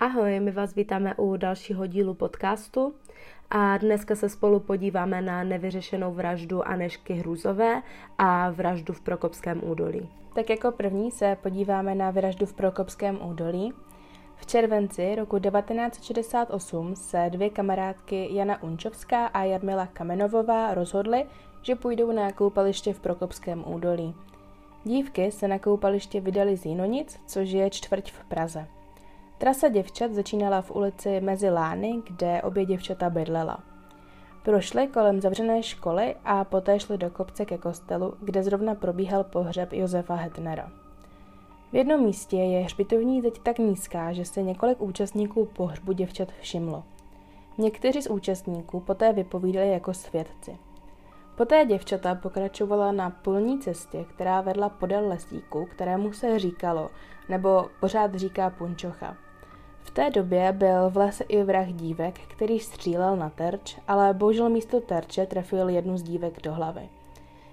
Ahoj, my vás vítáme u dalšího dílu podcastu a dneska se spolu podíváme na nevyřešenou vraždu Anešky Hrůzové a vraždu v Prokopském údolí. Tak jako první se podíváme na vraždu v Prokopském údolí. V červenci roku 1968 se dvě kamarádky Jana Unčovská a Jarmila Kamenovová rozhodly, že půjdou na koupaliště v Prokopském údolí. Dívky se na koupaliště vydali z Jinonic, což je čtvrť v Praze. Trasa děvčat začínala v ulici mezi Lány, kde obě děvčata bydlela. Prošli kolem zavřené školy a poté šli do kopce ke kostelu, kde zrovna probíhal pohřeb Josefa Hetnera. V jednom místě je hřbitovní zeď tak nízká, že se několik účastníků pohřbu děvčat všimlo. Někteří z účastníků poté vypovídali jako svědci. Poté děvčata pokračovala na polní cestě, která vedla podél lesíku, kterému se říkalo, nebo pořád říká punčocha. V té době byl v lese i vrah dívek, který střílel na terč, ale bohužel místo terče trefil jednu z dívek do hlavy.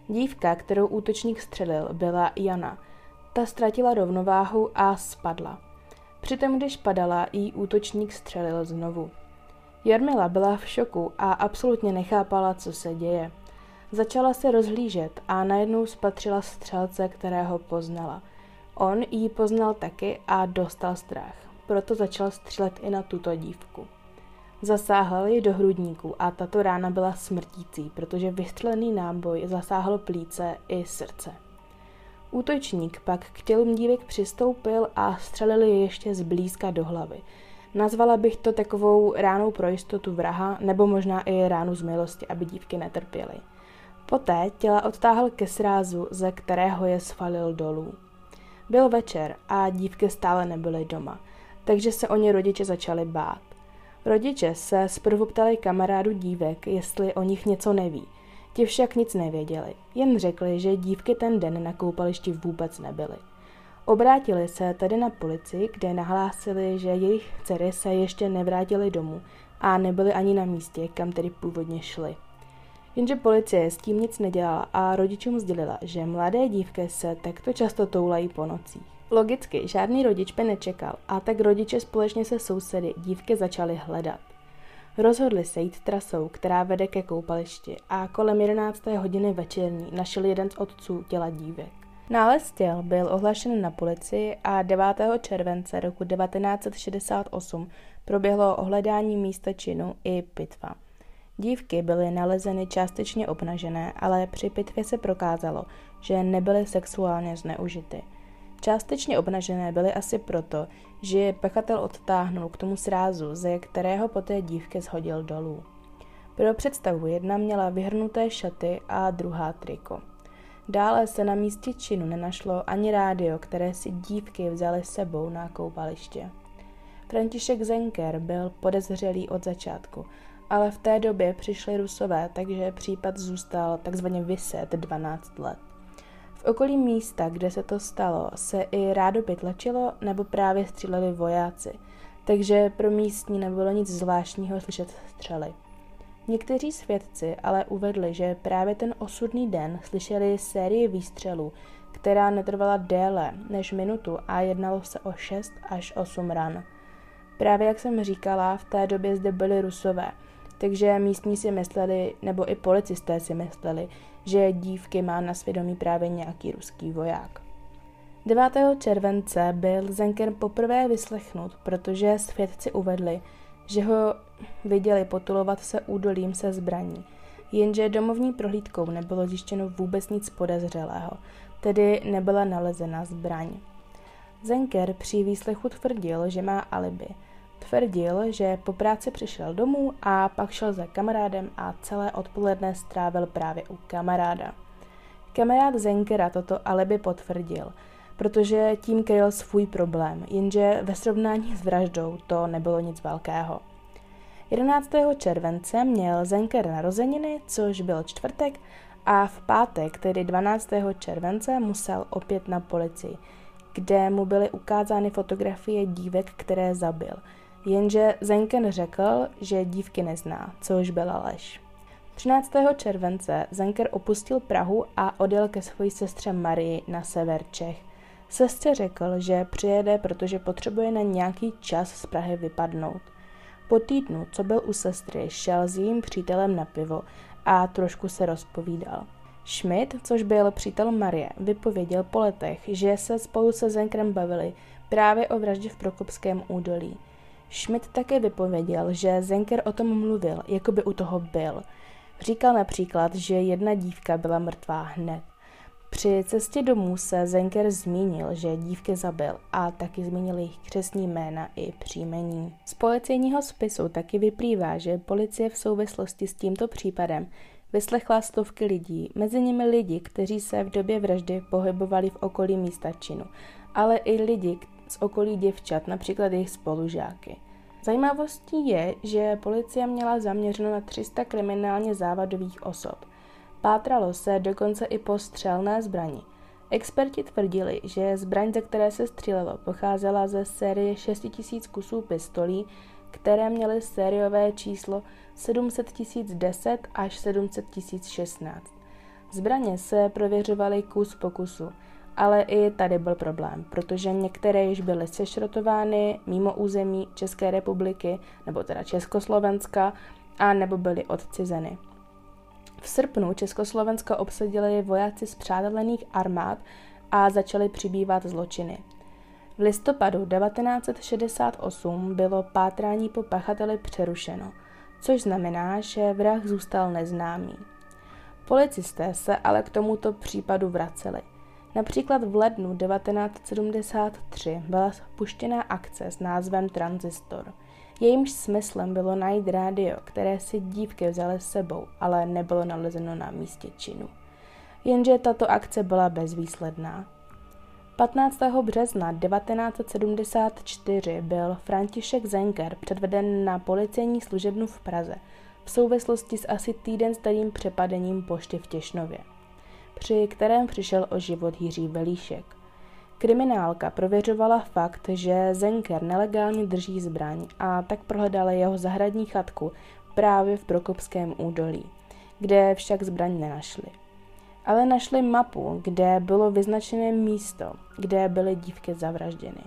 Dívka, kterou útočník střelil, byla Jana. Ta ztratila rovnováhu a spadla. Přitom, když padala, jí útočník střelil znovu. Jarmila byla v šoku a absolutně nechápala, co se děje. Začala se rozhlížet a najednou spatřila střelce, kterého poznala. On ji poznal taky a dostal strach proto začal střílet i na tuto dívku. Zasáhl ji do hrudníku a tato rána byla smrtící, protože vystřelený náboj zasáhl plíce i srdce. Útočník pak k tělům dívek přistoupil a střelil je ještě zblízka do hlavy. Nazvala bych to takovou ránou pro jistotu vraha, nebo možná i ránu z milosti, aby dívky netrpěly. Poté těla odtáhl ke srázu, ze kterého je svalil dolů. Byl večer a dívky stále nebyly doma – takže se o ně rodiče začali bát. Rodiče se zprvu ptali kamarádu dívek, jestli o nich něco neví. Ti však nic nevěděli, jen řekli, že dívky ten den na koupališti vůbec nebyly. Obrátili se tedy na policii, kde nahlásili, že jejich dcery se ještě nevrátily domů a nebyly ani na místě, kam tedy původně šly. Jenže policie s tím nic nedělala a rodičům sdělila, že mladé dívky se takto často toulají po nocích. Logicky, žádný rodič by nečekal a tak rodiče společně se sousedy dívky začali hledat. Rozhodli se jít trasou, která vede ke koupališti a kolem 11. hodiny večerní našel jeden z otců těla dívek. Nález těl byl ohlašen na policii a 9. července roku 1968 proběhlo ohledání místa činu i pitva. Dívky byly nalezeny částečně obnažené, ale při pitvě se prokázalo, že nebyly sexuálně zneužity – Částečně obnažené byly asi proto, že je pachatel odtáhnul k tomu srázu, ze kterého poté dívky shodil dolů. Pro představu jedna měla vyhrnuté šaty a druhá triko. Dále se na místě činu nenašlo ani rádio, které si dívky vzaly sebou na koupaliště. František Zenker byl podezřelý od začátku, ale v té době přišli rusové, takže případ zůstal takzvaně vyset 12 let okolí místa, kde se to stalo, se i rádoby tlačilo nebo právě stříleli vojáci, takže pro místní nebylo nic zvláštního slyšet střely. Někteří svědci ale uvedli, že právě ten osudný den slyšeli sérii výstřelů, která netrvala déle než minutu a jednalo se o 6 až 8 ran. Právě jak jsem říkala, v té době zde byli rusové, takže místní si mysleli, nebo i policisté si mysleli, že dívky má na svědomí právě nějaký ruský voják. 9. července byl Zenker poprvé vyslechnut, protože svědci uvedli, že ho viděli potulovat se údolím se zbraní, jenže domovní prohlídkou nebylo zjištěno vůbec nic podezřelého, tedy nebyla nalezena zbraň. Zenker při výslechu tvrdil, že má alibi – Tvrdil, že po práci přišel domů a pak šel za kamarádem a celé odpoledne strávil právě u kamaráda. Kamarád Zenkera toto alibi potvrdil, protože tím kryl svůj problém, jenže ve srovnání s vraždou to nebylo nic velkého. 11. července měl Zenker narozeniny, což byl čtvrtek, a v pátek, tedy 12. července, musel opět na policii, kde mu byly ukázány fotografie dívek, které zabil – Jenže Zenken řekl, že dívky nezná, což byla lež. 13. července Zenker opustil Prahu a odjel ke své sestře Marii na sever Čech. Sestře řekl, že přijede, protože potřebuje na nějaký čas z Prahy vypadnout. Po týdnu, co byl u sestry, šel s jejím přítelem na pivo a trošku se rozpovídal. Schmidt, což byl přítel Marie, vypověděl po letech, že se spolu se Zenkrem bavili právě o vraždě v Prokopském údolí. Schmidt také vypověděl, že Zenker o tom mluvil, jako by u toho byl. Říkal například, že jedna dívka byla mrtvá hned. Při cestě domů se Zenker zmínil, že dívky zabil a taky zmínil jejich křesní jména i příjmení. Z policejního spisu taky vyplývá, že policie v souvislosti s tímto případem vyslechla stovky lidí, mezi nimi lidi, kteří se v době vraždy pohybovali v okolí místa činu, ale i lidi z okolí děvčat, například jejich spolužáky. Zajímavostí je, že policie měla zaměřeno na 300 kriminálně závadových osob. Pátralo se dokonce i po střelné zbrani. Experti tvrdili, že zbraň, ze které se střílelo, pocházela ze série 6000 kusů pistolí, které měly sériové číslo 700 1010 až 700 016. Zbraně se prověřovaly kus po kusu, ale i tady byl problém, protože některé již byly sešrotovány mimo území České republiky, nebo teda Československa, a nebo byly odcizeny. V srpnu Československo obsadili vojáci z přátelených armád a začaly přibývat zločiny. V listopadu 1968 bylo pátrání po pachateli přerušeno, což znamená, že vrah zůstal neznámý. Policisté se ale k tomuto případu vraceli. Například v lednu 1973 byla spuštěna akce s názvem Transistor. Jejímž smyslem bylo najít rádio, které si dívky vzaly s sebou, ale nebylo nalezeno na místě činu. Jenže tato akce byla bezvýsledná. 15. března 1974 byl František Zenker předveden na policejní služebnu v Praze v souvislosti s asi týden starým přepadením pošty v Těšnově, při kterém přišel o život Jiří Velíšek. Kriminálka prověřovala fakt, že Zenker nelegálně drží zbraň a tak prohledala jeho zahradní chatku právě v Prokopském údolí, kde však zbraň nenašli ale našli mapu, kde bylo vyznačené místo, kde byly dívky zavražděny.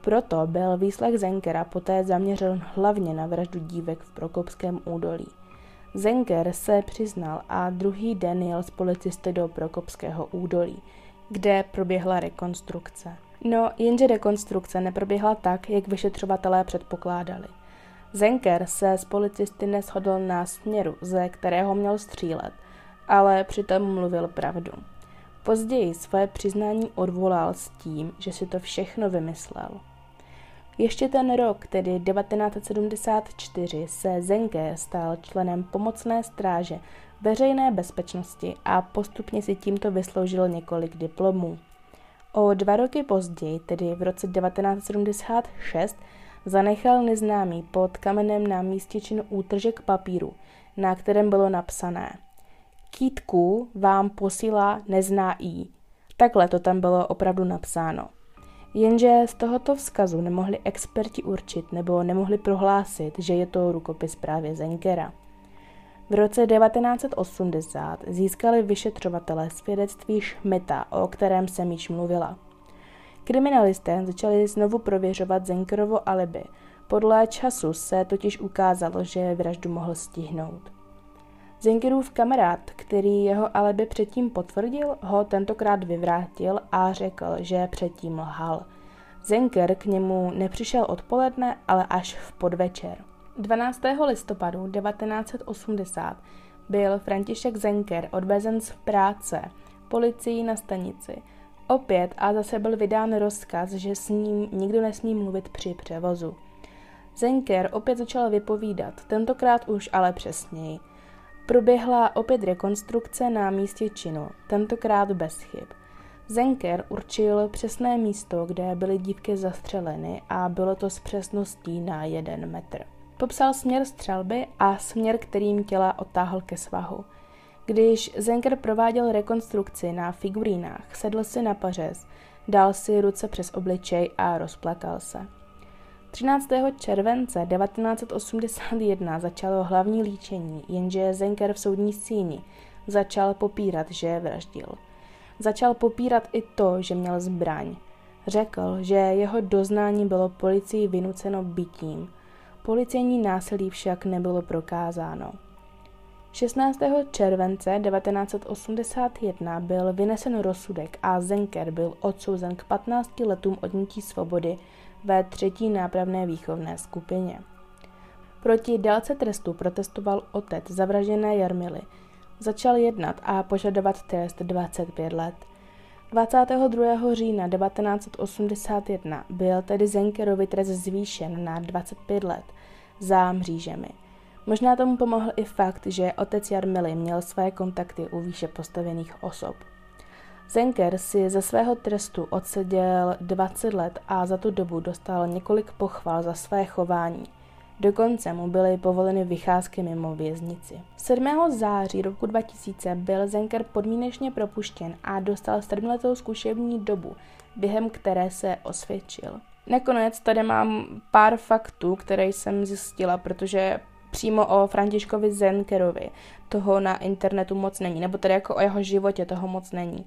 Proto byl výslech Zenkera poté zaměřen hlavně na vraždu dívek v Prokopském údolí. Zenker se přiznal a druhý den jel s policisty do Prokopského údolí, kde proběhla rekonstrukce. No, jenže rekonstrukce neproběhla tak, jak vyšetřovatelé předpokládali. Zenker se s policisty neshodl na směru, ze kterého měl střílet – ale přitom mluvil pravdu. Později své přiznání odvolal s tím, že si to všechno vymyslel. Ještě ten rok, tedy 1974, se Zenke stal členem pomocné stráže veřejné bezpečnosti a postupně si tímto vysloužil několik diplomů. O dva roky později, tedy v roce 1976, zanechal neznámý pod kamenem na místě činu útržek papíru, na kterém bylo napsané – Kítku vám posílá nezná i. Takhle to tam bylo opravdu napsáno. Jenže z tohoto vzkazu nemohli experti určit nebo nemohli prohlásit, že je to rukopis právě Zenkera. V roce 1980 získali vyšetřovatelé svědectví Schmidta, o kterém jsem již mluvila. Kriminalisté začali znovu prověřovat Zenkerovo alibi. Podle času se totiž ukázalo, že vraždu mohl stihnout. Zengerův kamarád, který jeho alibi předtím potvrdil, ho tentokrát vyvrátil a řekl, že předtím lhal. Zenker k němu nepřišel odpoledne, ale až v podvečer. 12. listopadu 1980 byl František Zenker odvezen z práce policií na stanici. Opět a zase byl vydán rozkaz, že s ním nikdo nesmí mluvit při převozu. Zenker opět začal vypovídat, tentokrát už ale přesněji. Proběhla opět rekonstrukce na místě činu, tentokrát bez chyb. Zenker určil přesné místo, kde byly dívky zastřeleny a bylo to s přesností na jeden metr. Popsal směr střelby a směr, kterým těla otáhl ke svahu. Když Zenker prováděl rekonstrukci na figurínách, sedl si na pařez, dal si ruce přes obličej a rozplakal se. 13. července 1981 začalo hlavní líčení, jenže Zenker v soudní síni začal popírat, že vraždil. Začal popírat i to, že měl zbraň. Řekl, že jeho doznání bylo policii vynuceno bytím. Policejní násilí však nebylo prokázáno. 16. července 1981 byl vynesen rozsudek a Zenker byl odsouzen k 15 letům odnětí svobody ve třetí nápravné výchovné skupině. Proti délce trestu protestoval otec zavražené Jarmily. Začal jednat a požadovat trest 25 let. 22. října 1981 byl tedy Zenkerovi trest zvýšen na 25 let za mřížemi. Možná tomu pomohl i fakt, že otec Jarmily měl své kontakty u výše postavených osob. Zenker si ze svého trestu odseděl 20 let a za tu dobu dostal několik pochval za své chování. Dokonce mu byly povoleny vycházky mimo věznici. 7. září roku 2000 byl Zenker podmínečně propuštěn a dostal sedmletou zkušební dobu, během které se osvědčil. Nakonec tady mám pár faktů, které jsem zjistila, protože přímo o Františkovi Zenkerovi toho na internetu moc není, nebo tedy jako o jeho životě toho moc není.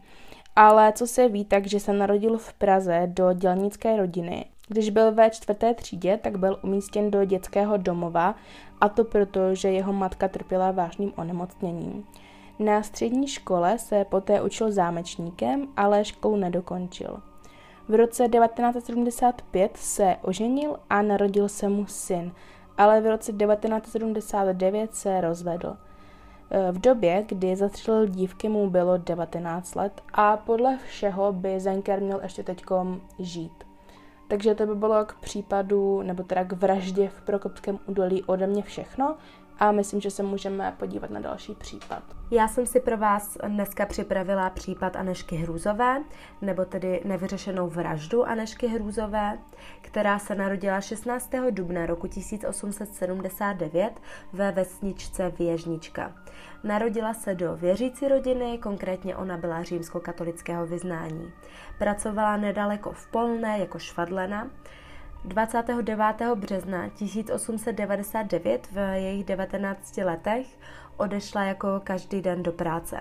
Ale co se ví, takže se narodil v Praze do dělnické rodiny. Když byl ve čtvrté třídě, tak byl umístěn do dětského domova a to proto, že jeho matka trpěla vážným onemocněním. Na střední škole se poté učil zámečníkem, ale školu nedokončil. V roce 1975 se oženil a narodil se mu syn, ale v roce 1979 se rozvedl. E, v době, kdy zastřelil dívky, mu bylo 19 let a podle všeho by Zenker měl ještě teďkom žít. Takže to by bylo k případu, nebo teda k vraždě v Prokopském údolí ode mě všechno a myslím, že se můžeme podívat na další případ. Já jsem si pro vás dneska připravila případ Anešky Hrůzové, nebo tedy nevyřešenou vraždu Anešky Hrůzové, která se narodila 16. dubna roku 1879 ve vesničce Věžnička. Narodila se do věřící rodiny, konkrétně ona byla římskokatolického vyznání. Pracovala nedaleko v Polné jako švadlena, 29. března 1899 v jejich 19 letech odešla jako každý den do práce.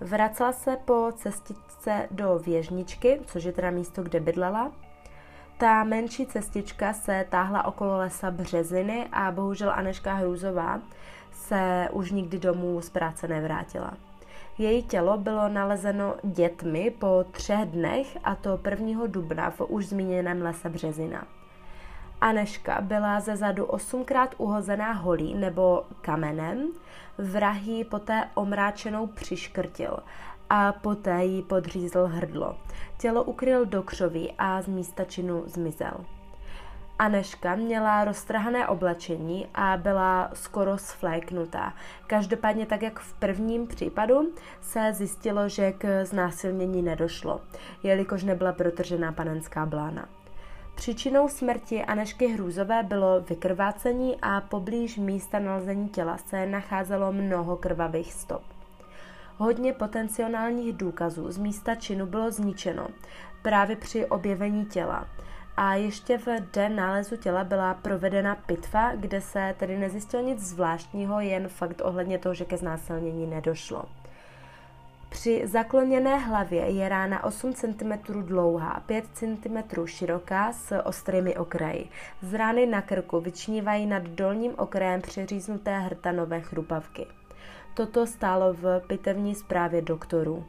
Vracela se po cestičce do Věžničky, což je teda místo, kde bydlela. Ta menší cestička se táhla okolo lesa Březiny a bohužel Aneška Hrůzová se už nikdy domů z práce nevrátila. Její tělo bylo nalezeno dětmi po třech dnech, a to 1. dubna v už zmíněném lese Březina. Aneška byla ze zadu osmkrát uhozená holí nebo kamenem, vrahý poté omráčenou přiškrtil a poté jí podřízl hrdlo. Tělo ukryl do křoví a z místa činu zmizel. Aneška měla roztrhané oblečení a byla skoro sfléknutá. Každopádně tak, jak v prvním případu, se zjistilo, že k znásilnění nedošlo, jelikož nebyla protržená panenská blána. Příčinou smrti Anešky Hrůzové bylo vykrvácení a poblíž místa nalezení těla se nacházelo mnoho krvavých stop. Hodně potenciálních důkazů z místa činu bylo zničeno právě při objevení těla. A ještě v den nálezu těla byla provedena pitva, kde se tedy nezjistilo nic zvláštního, jen fakt ohledně toho, že ke znásilnění nedošlo. Při zakloněné hlavě je rána 8 cm dlouhá, 5 cm široká s ostrými okraji. Z rány na krku vyčnívají nad dolním okrajem přeříznuté hrtanové chrupavky. Toto stálo v pitevní zprávě doktorů.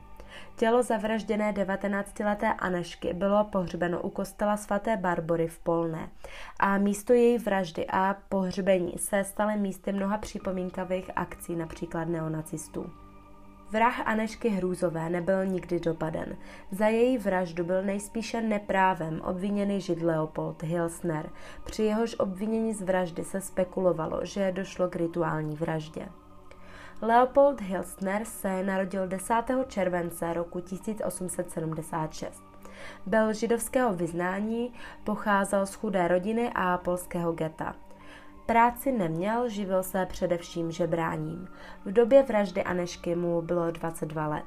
Tělo zavražděné 19-leté Anešky bylo pohřbeno u kostela svaté Barbory v Polné a místo její vraždy a pohřbení se staly místy mnoha připomínkavých akcí, například neonacistů. Vrah Anešky Hrůzové nebyl nikdy dopaden. Za její vraždu byl nejspíše neprávem obviněný žid Leopold Hilsner. Při jehož obvinění z vraždy se spekulovalo, že došlo k rituální vraždě. Leopold Hilsner se narodil 10. července roku 1876. Byl židovského vyznání, pocházel z chudé rodiny a polského geta. Práci neměl, živil se především žebráním. V době vraždy Anešky mu bylo 22 let.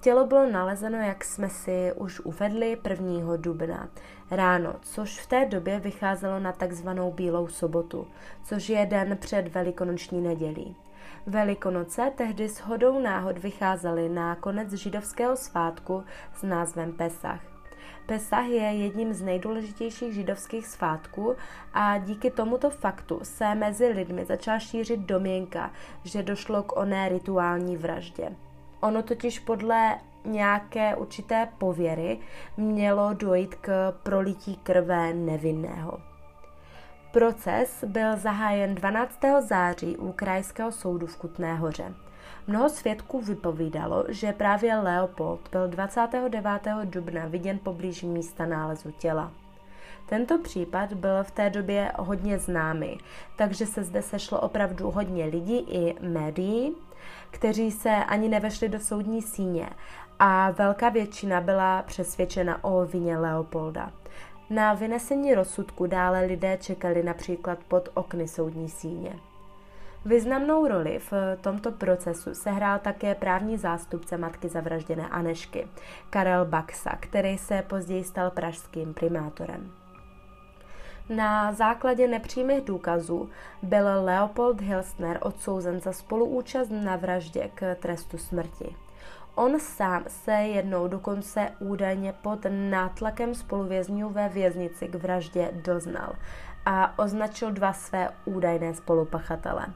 Tělo bylo nalezeno, jak jsme si už uvedli, 1. dubna ráno, což v té době vycházelo na takzvanou Bílou sobotu, což je den před velikonoční nedělí. Velikonoce tehdy s hodou náhod vycházely na konec židovského svátku s názvem Pesach. Pesach je jedním z nejdůležitějších židovských svátků a díky tomuto faktu se mezi lidmi začala šířit domněnka, že došlo k oné rituální vraždě. Ono totiž podle nějaké určité pověry mělo dojít k prolití krve nevinného. Proces byl zahájen 12. září u Krajského soudu v Kutné hoře. Mnoho svědků vypovídalo, že právě Leopold byl 29. dubna viděn poblíž místa nálezu těla. Tento případ byl v té době hodně známý, takže se zde sešlo opravdu hodně lidí i médií, kteří se ani nevešli do soudní síně a velká většina byla přesvědčena o vině Leopolda. Na vynesení rozsudku dále lidé čekali například pod okny soudní síně. Významnou roli v tomto procesu sehrál také právní zástupce matky zavražděné Anešky, Karel Baxa, který se později stal pražským primátorem. Na základě nepřímých důkazů byl Leopold Hilsner odsouzen za spoluúčast na vraždě k trestu smrti. On sám se jednou dokonce údajně pod nátlakem spoluvězňů ve věznici k vraždě doznal a označil dva své údajné spolupachatele.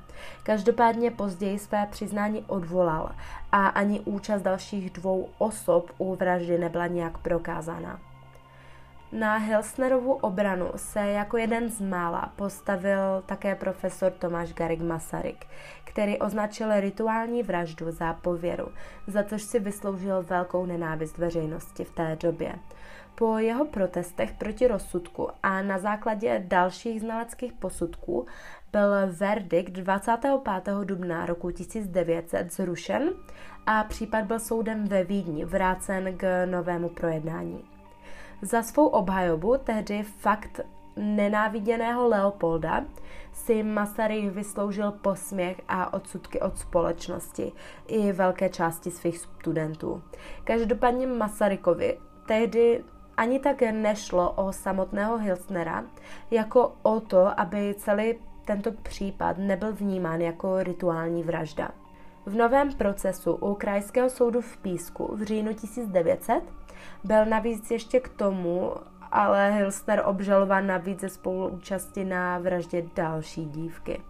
Každopádně později své přiznání odvolal a ani účast dalších dvou osob u vraždy nebyla nějak prokázána. Na Hilsnerovu obranu se jako jeden z mála postavil také profesor Tomáš Garik Masaryk, který označil rituální vraždu za pověru, za což si vysloužil velkou nenávist veřejnosti v té době. Po jeho protestech proti rozsudku a na základě dalších znaleckých posudků byl verdikt 25. dubna roku 1900 zrušen a případ byl soudem ve Vídni vrácen k novému projednání. Za svou obhajobu tehdy fakt nenáviděného Leopolda si Masaryk vysloužil posměch a odsudky od společnosti i velké části svých studentů. Každopádně Masarykovi tehdy ani tak nešlo o samotného Hilsnera, jako o to, aby celý tento případ nebyl vnímán jako rituální vražda. V novém procesu u Krajského soudu v Písku v říjnu 1900 byl navíc ještě k tomu, ale Hilsner obžalován navíc ze spoluúčasti na vraždě další dívky.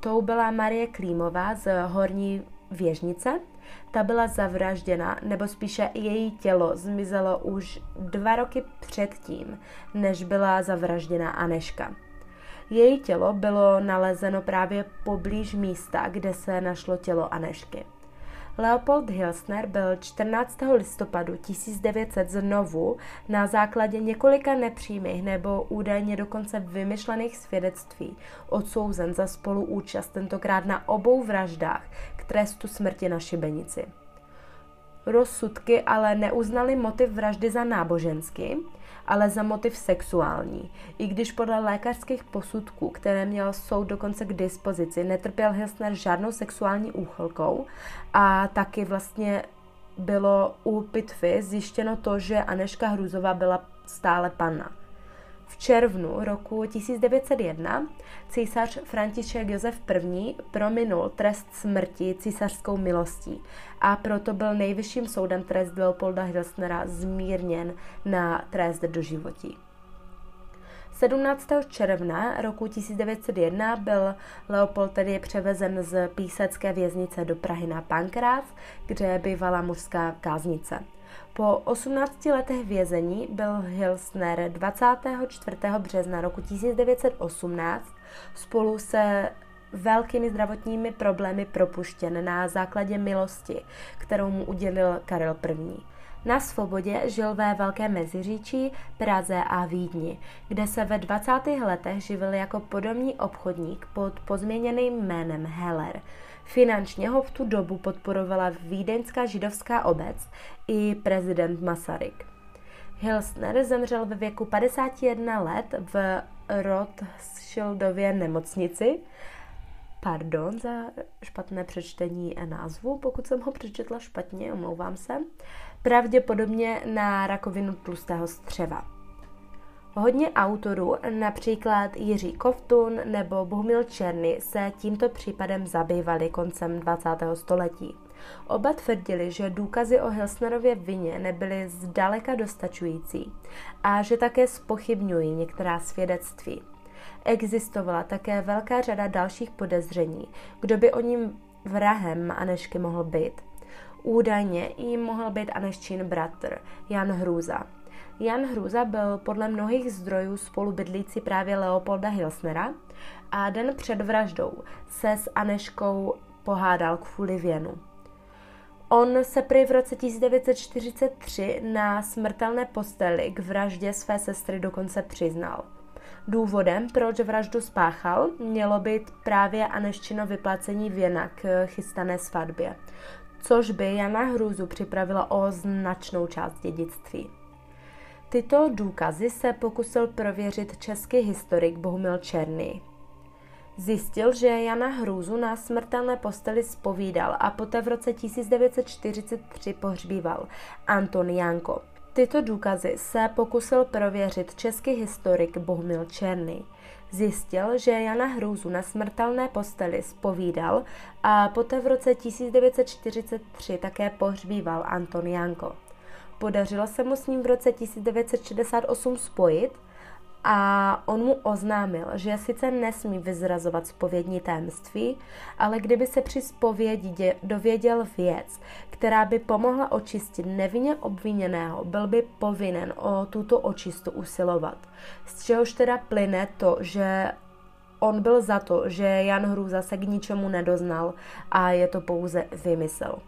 Tou byla Marie Klímová z Horní věžnice. Ta byla zavražděna, nebo spíše její tělo zmizelo už dva roky předtím, než byla zavražděna Aneška. Její tělo bylo nalezeno právě poblíž místa, kde se našlo tělo Anešky. Leopold Hilsner byl 14. listopadu 1900 znovu na základě několika nepřímých nebo údajně dokonce vymyšlených svědectví odsouzen za spoluúčast tentokrát na obou vraždách k trestu smrti na šibenici. Rozsudky ale neuznali motiv vraždy za náboženský, ale za motiv sexuální. I když podle lékařských posudků, které měl soud dokonce k dispozici, netrpěl Hilsner žádnou sexuální úchylkou a taky vlastně bylo u pitvy zjištěno to, že Aneška Hruzová byla stále panna. V červnu roku 1901 císař František Josef I. prominul trest smrti císařskou milostí a proto byl nejvyšším soudem trest Leopolda Hilsnera zmírněn na trest doživotí. 17. června roku 1901 byl Leopold tedy převezen z písecké věznice do Prahy na Pankrát, kde bývala mužská káznice. Po 18 letech vězení byl Hilsner 24. března roku 1918 spolu se velkými zdravotními problémy propuštěn na základě milosti, kterou mu udělil Karel I. Na svobodě žil ve Velké Meziříčí, Praze a Vídni, kde se ve 20. letech živil jako podobný obchodník pod pozměněným jménem Heller. Finančně ho v tu dobu podporovala vídeňská židovská obec i prezident Masaryk. Hilsner zemřel ve věku 51 let v Rothschildově nemocnici. Pardon za špatné přečtení názvu, pokud jsem ho přečetla špatně, omlouvám se. Pravděpodobně na rakovinu tlustého střeva. Hodně autorů, například Jiří Kovtun nebo Bohumil Černy, se tímto případem zabývali koncem 20. století. Oba tvrdili, že důkazy o Hilsnerově vině nebyly zdaleka dostačující a že také spochybňují některá svědectví. Existovala také velká řada dalších podezření, kdo by o ním vrahem Anešky mohl být. Údajně jim mohl být Aneščin bratr, Jan Hrůza. Jan Hrůza byl podle mnohých zdrojů spolubydlící právě Leopolda Hilsnera a den před vraždou se s Aneškou pohádal kvůli věnu. On se prý v roce 1943 na smrtelné posteli k vraždě své sestry dokonce přiznal. Důvodem, proč vraždu spáchal, mělo být právě Aneščino vyplacení věna k chystané svatbě, což by Jana Hrůzu připravila o značnou část dědictví. Tyto důkazy se pokusil prověřit český historik Bohumil Černý. Zjistil, že Jana Hrůzu na smrtelné posteli spovídal a poté v roce 1943 pohřbíval Anton Janko. Tyto důkazy se pokusil prověřit český historik Bohumil Černý. Zjistil, že Jana Hrůzu na smrtelné posteli spovídal a poté v roce 1943 také pohřbíval Anton Janko. Podařilo se mu s ním v roce 1968 spojit a on mu oznámil, že sice nesmí vyzrazovat spovědní tajemství, ale kdyby se při spovědi dověděl věc, která by pomohla očistit nevinně obviněného, byl by povinen o tuto očistu usilovat. Z čehož teda plyne to, že on byl za to, že Jan Hrůza se k ničemu nedoznal a je to pouze vymysl.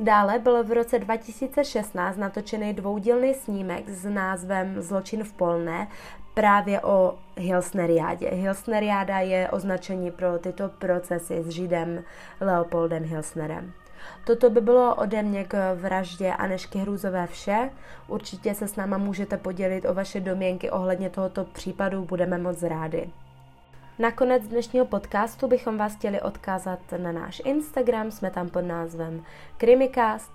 Dále byl v roce 2016 natočený dvoudílný snímek s názvem Zločin v Polné právě o Hilsneriádě. Hilsneriáda je označení pro tyto procesy s židem Leopoldem Hilsnerem. Toto by bylo ode mě k vraždě Anešky Hrůzové vše. Určitě se s náma můžete podělit o vaše domněnky ohledně tohoto případu, budeme moc rádi. Nakonec dnešního podcastu bychom vás chtěli odkázat na náš Instagram, jsme tam pod názvem Krimikast.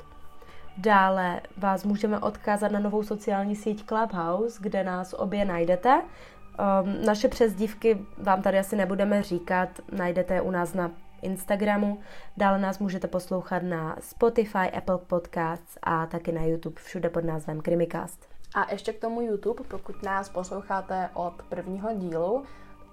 Dále vás můžeme odkázat na novou sociální síť Clubhouse, kde nás obě najdete. Um, naše přezdívky vám tady asi nebudeme říkat, najdete u nás na Instagramu. Dále nás můžete poslouchat na Spotify, Apple Podcasts a taky na YouTube všude pod názvem Krimikast. A ještě k tomu YouTube, pokud nás posloucháte od prvního dílu,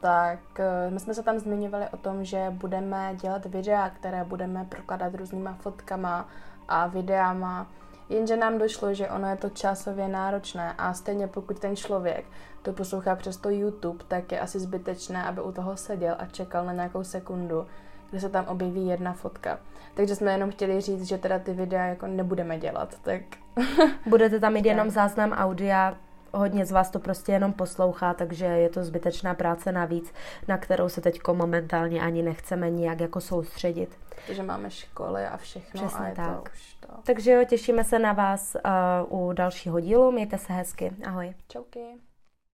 tak eh, my jsme se tam zmiňovali o tom, že budeme dělat videa, které budeme prokladat různýma fotkama a videama, jenže nám došlo, že ono je to časově náročné a stejně pokud ten člověk to poslouchá přes to YouTube, tak je asi zbytečné, aby u toho seděl a čekal na nějakou sekundu, kde se tam objeví jedna fotka. Takže jsme jenom chtěli říct, že teda ty videa jako nebudeme dělat, tak... Budete tam mít jenom záznam audia, hodně z vás to prostě jenom poslouchá, takže je to zbytečná práce navíc, na kterou se teď momentálně ani nechceme nijak jako soustředit. Protože máme školy a všechno Přesně a je tak. to už to. Takže jo, těšíme se na vás uh, u dalšího dílu, mějte se hezky, ahoj. Čauky.